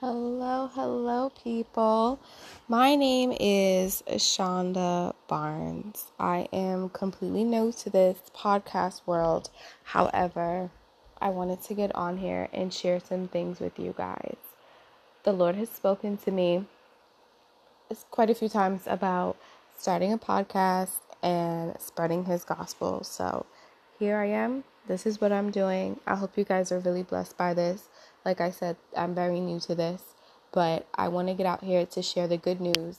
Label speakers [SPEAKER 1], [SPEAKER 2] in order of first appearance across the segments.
[SPEAKER 1] Hello, hello, people. My name is Chanda Barnes. I am completely new to this podcast world. However, I wanted to get on here and share some things with you guys. The Lord has spoken to me quite a few times about starting a podcast and spreading His gospel. So here I am. This is what I'm doing. I hope you guys are really blessed by this. Like I said, I'm very new to this, but I want to get out here to share the good news.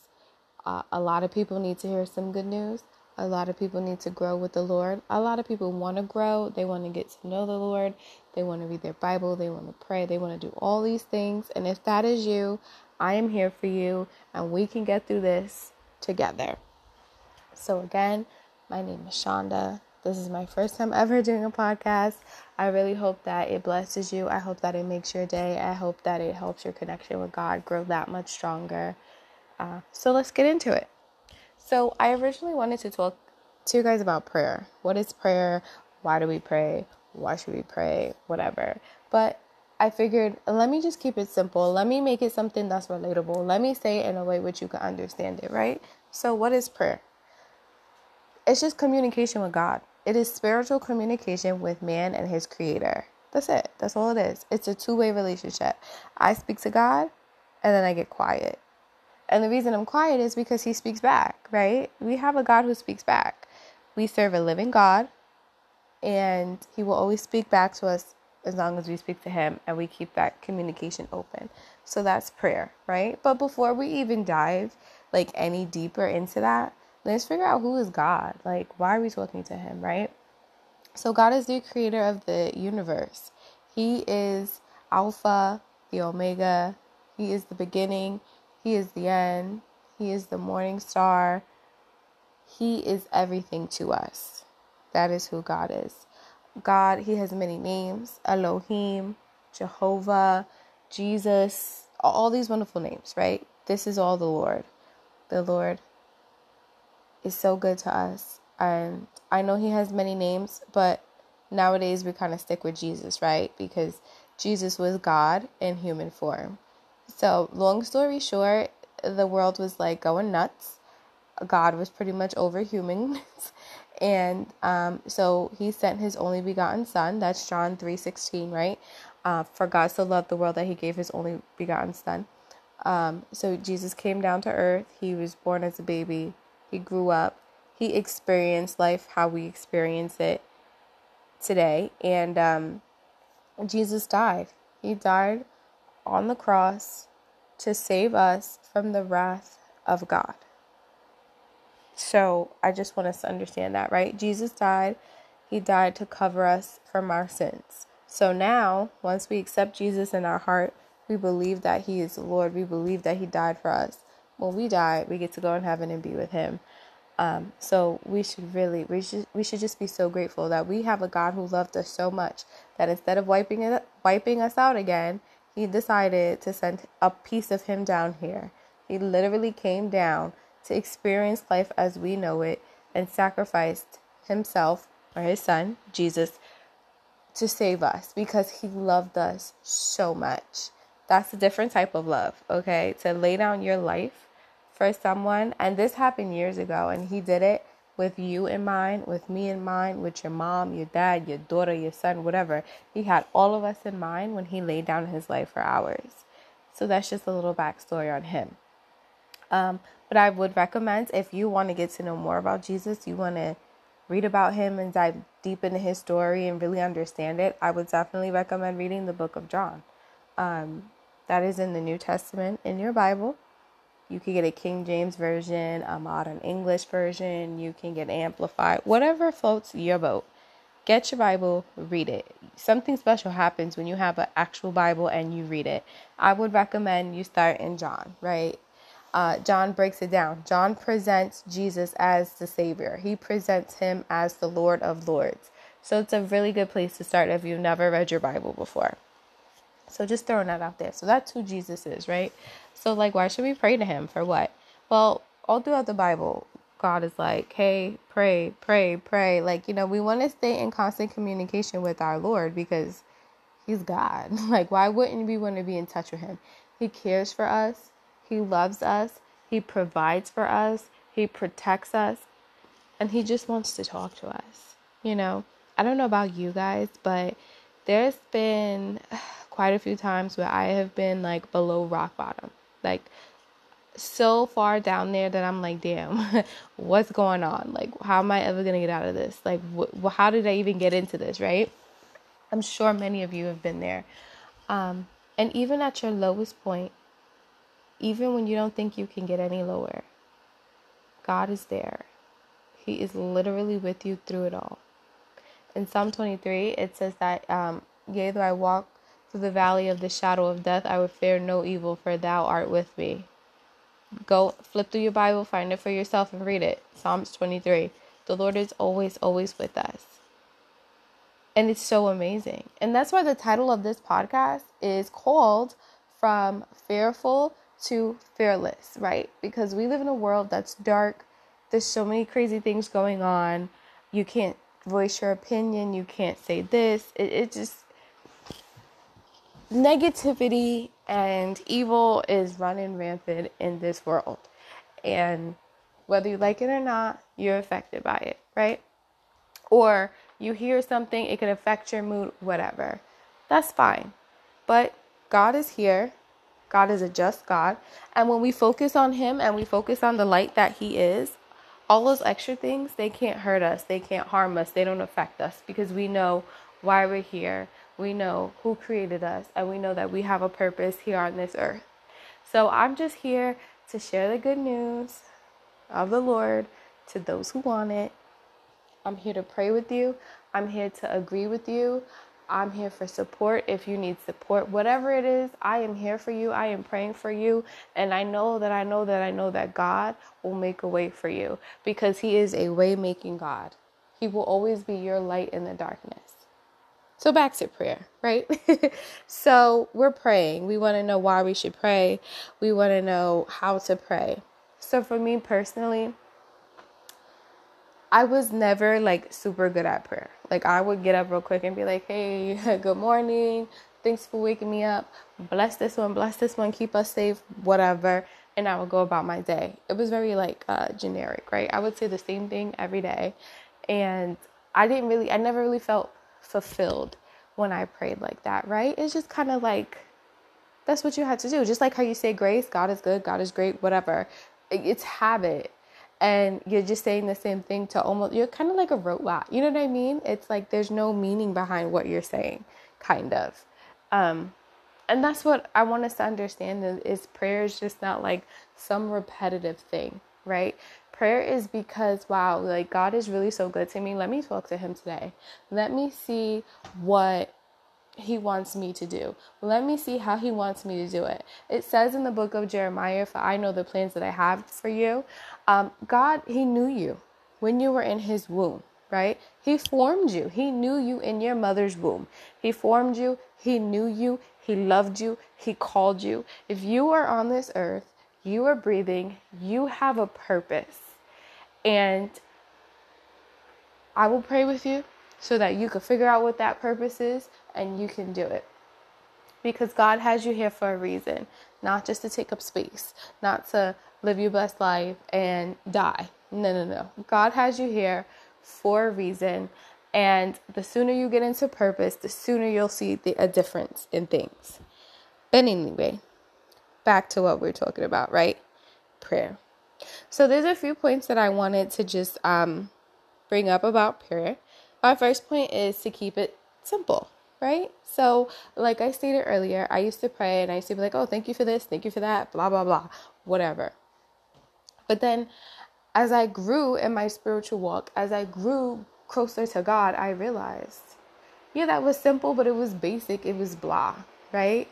[SPEAKER 1] Uh, a lot of people need to hear some good news. A lot of people need to grow with the Lord. A lot of people want to grow. They want to get to know the Lord. They want to read their Bible. They want to pray. They want to do all these things. And if that is you, I am here for you and we can get through this together. So, again, my name is Chanda. This is my first time ever doing a podcast. I really hope that it blesses you. I hope that it makes your day. I hope that it helps your connection with God grow that much stronger. Uh, so let's get into it. So, I originally wanted to talk to you guys about prayer. What is prayer? Why do we pray? Why should we pray? Whatever. But I figured, let me just keep it simple. Let me make it something that's relatable. Let me say it in a way which you can understand it, right? So, what is prayer? It's just communication with God. It is spiritual communication with man and his creator. That's it. That's all it is. It's a two way relationship. I speak to God and then I get quiet. And the reason I'm quiet is because he speaks back, right? We have a God who speaks back. We serve a living God and he will always speak back to us as long as we speak to him and we keep that communication open. So that's prayer, right? But before we even dive like any deeper into that, let's figure out who is God. Like, why are we talking to Him, right? So, God is the creator of the universe. He is Alpha, the Omega. He is the beginning. He is the end. He is the morning star. He is everything to us. That is who God is. God, He has many names Elohim, Jehovah, Jesus, all these wonderful names, right? This is all the Lord. The Lord is so good to us. And I know he has many names, but nowadays we kind of stick with Jesus, right? Because Jesus was God in human form. So, long story short, the world was like going nuts. God was pretty much over humans. and um, so he sent his only begotten son. That's John 3.16, right? Uh, for God so loved the world that he gave his only begotten son. Um, so Jesus came down to earth. He was born as a baby. He grew up. He experienced life how we experience it today. And um, Jesus died. He died on the cross to save us from the wrath of God. So I just want us to understand that, right? Jesus died. He died to cover us from our sins. So now, once we accept Jesus in our heart, we believe that He is the Lord. We believe that He died for us when we die, we get to go in heaven and be with Him. Um, so we should really, we should, we should just be so grateful that we have a God who loved us so much that instead of wiping it, wiping us out again, He decided to send a piece of Him down here. He literally came down to experience life as we know it and sacrificed Himself or His Son, Jesus, to save us because He loved us so much. That's a different type of love, okay? To lay down your life for someone. And this happened years ago, and he did it with you in mind, with me in mind, with your mom, your dad, your daughter, your son, whatever. He had all of us in mind when he laid down his life for ours. So that's just a little backstory on him. Um, but I would recommend if you want to get to know more about Jesus, you want to read about him and dive deep into his story and really understand it, I would definitely recommend reading the book of John. Um, that is in the New Testament in your Bible. You can get a King James version, a modern English version, you can get amplified, whatever floats your boat. Get your Bible, read it. Something special happens when you have an actual Bible and you read it. I would recommend you start in John, right? Uh, John breaks it down. John presents Jesus as the Savior, he presents him as the Lord of Lords. So it's a really good place to start if you've never read your Bible before. So just throwing that out there. So that's who Jesus is, right? So like why should we pray to him for what? Well, all throughout the Bible, God is like, "Hey, pray, pray, pray." Like, you know, we want to stay in constant communication with our Lord because he's God. Like, why wouldn't we want to be in touch with him? He cares for us. He loves us. He provides for us. He protects us. And He just wants to talk to us. You know, I don't know about you guys, but there's been quite a few times where I have been like below rock bottom. Like, so far down there that I'm like, damn, what's going on? Like, how am I ever going to get out of this? Like, wh- how did I even get into this, right? I'm sure many of you have been there. Um, and even at your lowest point, even when you don't think you can get any lower, God is there. He is literally with you through it all. In Psalm 23, it says that, um, Yea, though I walk through the valley of the shadow of death, I would fear no evil, for thou art with me. Go flip through your Bible, find it for yourself, and read it. Psalms 23. The Lord is always, always with us. And it's so amazing. And that's why the title of this podcast is called From Fearful to Fearless, right? Because we live in a world that's dark. There's so many crazy things going on. You can't voice your opinion. You can't say this. It, it just, negativity and evil is running rampant in this world. And whether you like it or not, you're affected by it, right? Or you hear something, it can affect your mood, whatever. That's fine. But God is here. God is a just God. And when we focus on Him and we focus on the light that He is, all those extra things, they can't hurt us. They can't harm us. They don't affect us because we know why we're here. We know who created us. And we know that we have a purpose here on this earth. So I'm just here to share the good news of the Lord to those who want it I'm here to pray with you. I'm here to agree with you. I'm here for support if you need support. Whatever it is, I am here for you. I am praying for you. And I know that I know that I know that God will make a way for you because He is a way making God. He will always be your light in the darkness. So back to prayer, right? so we're praying. We want to know why we should pray. We want to know how to pray. So for me personally, I was never like super good at prayer. Like I would get up real quick and be like, "Hey, good morning. Thanks for waking me up. Bless this one, bless this one, keep us safe, whatever." And I would go about my day. It was very like uh, generic, right? I would say the same thing every day, and I didn't really, I never really felt fulfilled when I prayed like that, right? It's just kind of like that's what you had to do. Just like how you say grace, God is good, God is great, whatever. It's habit and you're just saying the same thing to almost you're kind of like a robot you know what i mean it's like there's no meaning behind what you're saying kind of um, and that's what i want us to understand is prayer is just not like some repetitive thing right prayer is because wow like god is really so good to me let me talk to him today let me see what he wants me to do. Let me see how he wants me to do it. It says in the book of Jeremiah, for I know the plans that I have for you. Um, God, he knew you when you were in his womb, right? He formed you. He knew you in your mother's womb. He formed you. He knew you. He loved you. He called you. If you are on this earth, you are breathing, you have a purpose. And I will pray with you so that you can figure out what that purpose is and you can do it. Because God has you here for a reason, not just to take up space, not to live your best life and die. No, no, no. God has you here for a reason. And the sooner you get into purpose, the sooner you'll see the, a difference in things. But anyway, back to what we're talking about, right? Prayer. So there's a few points that I wanted to just um, bring up about prayer. My first point is to keep it simple, right? So, like I stated earlier, I used to pray and I used to be like, oh, thank you for this, thank you for that, blah, blah, blah, whatever. But then as I grew in my spiritual walk, as I grew closer to God, I realized, yeah, that was simple, but it was basic, it was blah, right?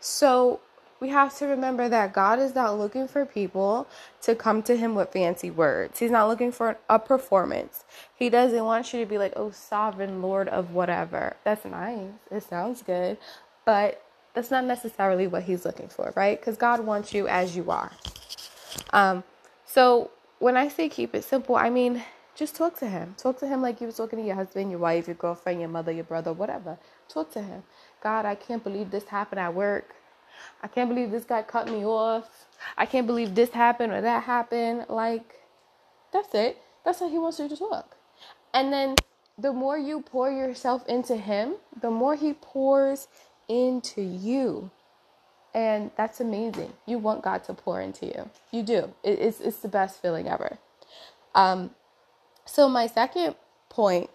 [SPEAKER 1] So, we have to remember that God is not looking for people to come to Him with fancy words. He's not looking for a performance. He doesn't want you to be like, oh, sovereign Lord of whatever. That's nice. It sounds good. But that's not necessarily what He's looking for, right? Because God wants you as you are. Um, so when I say keep it simple, I mean, just talk to Him. Talk to Him like you were talking to your husband, your wife, your girlfriend, your mother, your brother, whatever. Talk to Him. God, I can't believe this happened at work I can't believe this guy cut me off. I can't believe this happened or that happened. Like, that's it. That's how he wants you to talk. And then the more you pour yourself into him, the more he pours into you. And that's amazing. You want God to pour into you. You do. It's, it's the best feeling ever. Um, so, my second point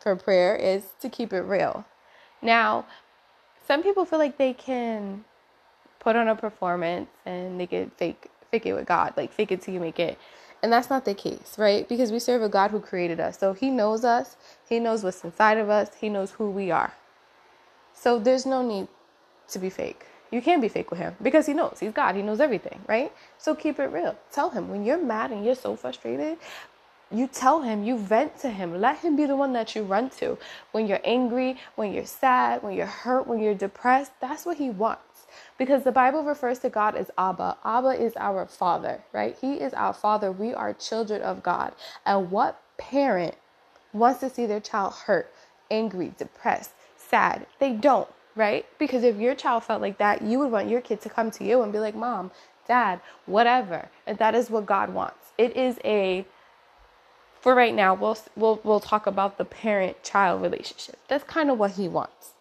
[SPEAKER 1] for prayer is to keep it real. Now, some people feel like they can put on a performance and they can fake fake it with God, like fake it till you make it. And that's not the case, right? Because we serve a God who created us. So he knows us, he knows what's inside of us, he knows who we are. So there's no need to be fake. You can't be fake with him because he knows. He's God. He knows everything, right? So keep it real. Tell him when you're mad and you're so frustrated, you tell him, you vent to him. Let him be the one that you run to. When you're angry, when you're sad, when you're hurt, when you're depressed, that's what he wants. Because the Bible refers to God as Abba. Abba is our father, right? He is our father. We are children of God. And what parent wants to see their child hurt, angry, depressed, sad? They don't right? Because if your child felt like that, you would want your kid to come to you and be like, Mom, Dad, whatever. And that is what God wants. It is a for right now, we'll we'll we'll talk about the parent-child relationship. That's kind of what he wants.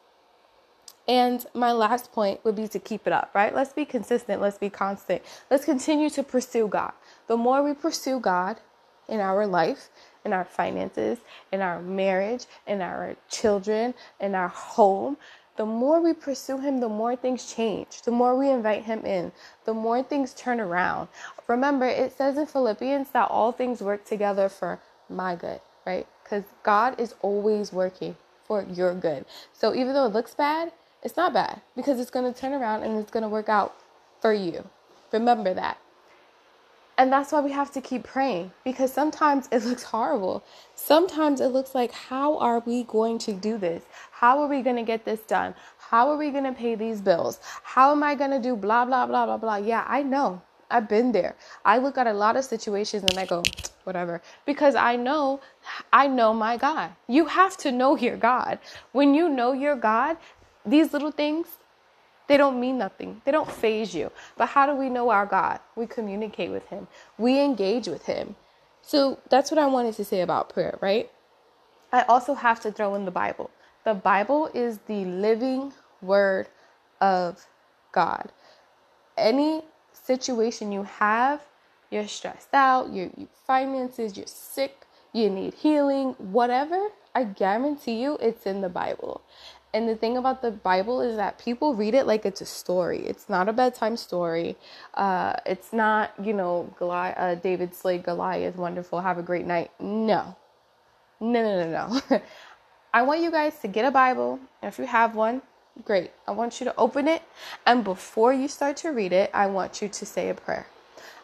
[SPEAKER 1] And my last point would be to keep it up, right? Let's be consistent, let's be constant. Let's continue to pursue God. The more we pursue God in our life, in our finances, in our marriage, in our children, in our home, the more we pursue him, the more things change. The more we invite him in, the more things turn around. Remember, it says in Philippians that all things work together for my good, right? Because God is always working for your good. So even though it looks bad, it's not bad because it's going to turn around and it's going to work out for you. Remember that. And that's why we have to keep praying because sometimes it looks horrible. Sometimes it looks like, how are we going to do this? How are we going to get this done? How are we going to pay these bills? How am I going to do blah, blah, blah, blah, blah? Yeah, I know. I've been there. I look at a lot of situations and I go, whatever, because I know, I know my God. You have to know your God. When you know your God, these little things, they don't mean nothing. They don't phase you. But how do we know our God? We communicate with Him, we engage with Him. So that's what I wanted to say about prayer, right? I also have to throw in the Bible. The Bible is the living word of God. Any situation you have, you're stressed out, your, your finances, you're sick, you need healing, whatever, I guarantee you it's in the Bible. And the thing about the Bible is that people read it like it's a story. It's not a bedtime story. Uh, it's not, you know, Goliath, uh, David slayed Goliath, wonderful, have a great night. No. No, no, no, no. I want you guys to get a Bible. If you have one, great. I want you to open it. And before you start to read it, I want you to say a prayer.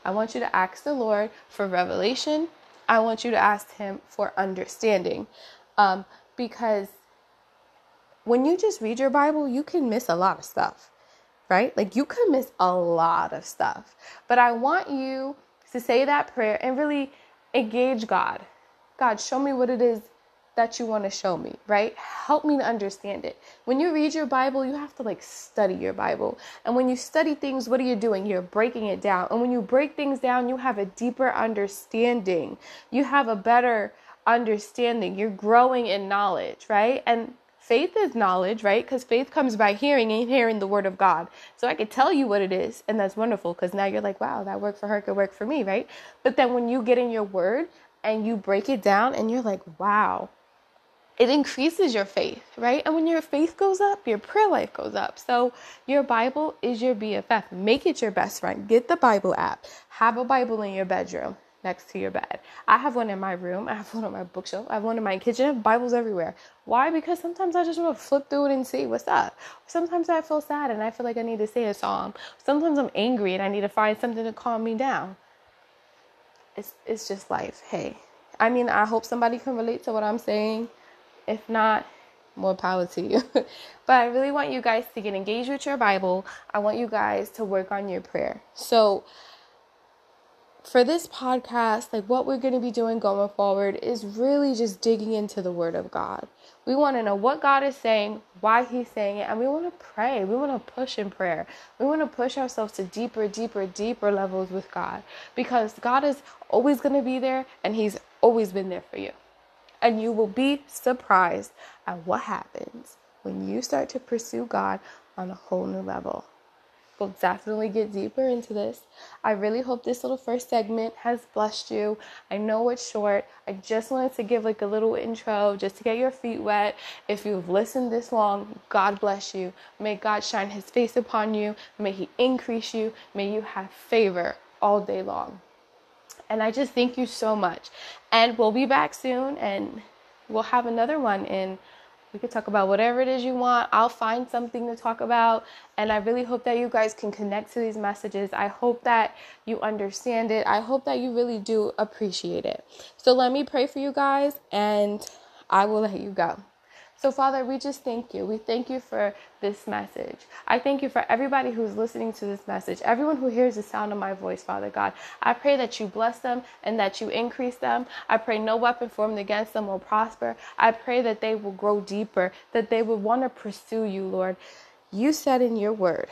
[SPEAKER 1] I want you to ask the Lord for revelation. I want you to ask Him for understanding. Um, because when you just read your Bible, you can miss a lot of stuff, right? Like you can miss a lot of stuff. But I want you to say that prayer and really engage God. God, show me what it is that you want to show me, right? Help me to understand it. When you read your Bible, you have to like study your Bible. And when you study things, what are you doing? You're breaking it down. And when you break things down, you have a deeper understanding. You have a better understanding. You're growing in knowledge, right? And faith is knowledge, right? Because faith comes by hearing and hearing the word of God. So I could tell you what it is, and that's wonderful because now you're like, wow, that worked for her, could work for me, right? But then when you get in your word and you break it down and you're like, wow, it increases your faith, right? And when your faith goes up, your prayer life goes up. So your Bible is your BFF. Make it your best friend. Get the Bible app. Have a Bible in your bedroom next to your bed. I have one in my room. I have one on my bookshelf. I have one in my kitchen. Bibles everywhere. Why? Because sometimes I just want to flip through it and see what's up. Sometimes I feel sad and I feel like I need to say a psalm. Sometimes I'm angry and I need to find something to calm me down. It's it's just life. Hey. I mean, I hope somebody can relate to what I'm saying. If not, more power to you. but I really want you guys to get engaged with your Bible. I want you guys to work on your prayer. So, for this podcast, like what we're going to be doing going forward is really just digging into the Word of God. We want to know what God is saying, why He's saying it, and we want to pray. We want to push in prayer. We want to push ourselves to deeper, deeper, deeper levels with God because God is always going to be there and He's always been there for you. And you will be surprised at what happens when you start to pursue God on a whole new level. We'll definitely get deeper into this. I really hope this little first segment has blessed you. I know it's short. I just wanted to give like a little intro just to get your feet wet. If you've listened this long, God bless you. May God shine his face upon you. May he increase you. May you have favor all day long. And I just thank you so much. And we'll be back soon and we'll have another one in we could talk about whatever it is you want. I'll find something to talk about. And I really hope that you guys can connect to these messages. I hope that you understand it. I hope that you really do appreciate it. So let me pray for you guys and I will let you go. So, Father, we just thank you. We thank you for this message. I thank you for everybody who's listening to this message, everyone who hears the sound of my voice, Father God. I pray that you bless them and that you increase them. I pray no weapon formed against them will prosper. I pray that they will grow deeper, that they will want to pursue you, Lord. You said in your word,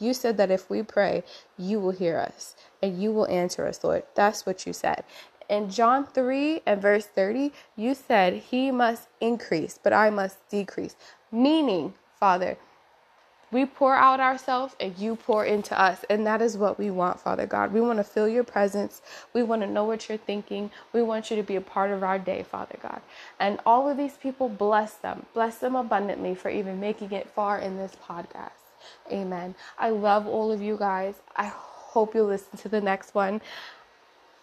[SPEAKER 1] you said that if we pray, you will hear us and you will answer us, Lord. That's what you said in John 3 and verse 30, you said, He must increase, but I must decrease. Meaning, Father, we pour out ourselves and you pour into us. And that is what we want, Father God. We want to feel your presence. We want to know what you're thinking. We want you to be a part of our day, Father God. And all of these people, bless them. Bless them abundantly for even making it far in this podcast. Amen. I love all of you guys. I hope you listen to the next one.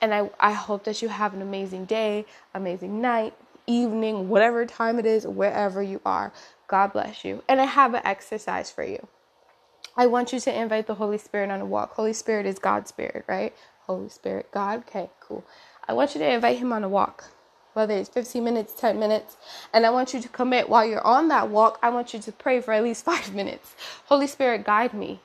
[SPEAKER 1] And I, I hope that you have an amazing day, amazing night, evening, whatever time it is, wherever you are. God bless you. And I have an exercise for you. I want you to invite the Holy Spirit on a walk. Holy Spirit is God's Spirit, right? Holy Spirit, God. Okay, cool. I want you to invite Him on a walk, whether it's 15 minutes, 10 minutes. And I want you to commit while you're on that walk. I want you to pray for at least five minutes. Holy Spirit, guide me.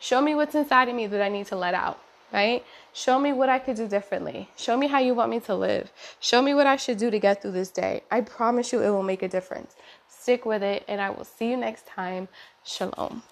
[SPEAKER 1] Show me what's inside of me that I need to let out right? Show me what I could do differently. Show me how you want me to live. Show me what I should do to get through this day. I promise you it will make a difference. Stick with it, and I will see you next time. Shalom.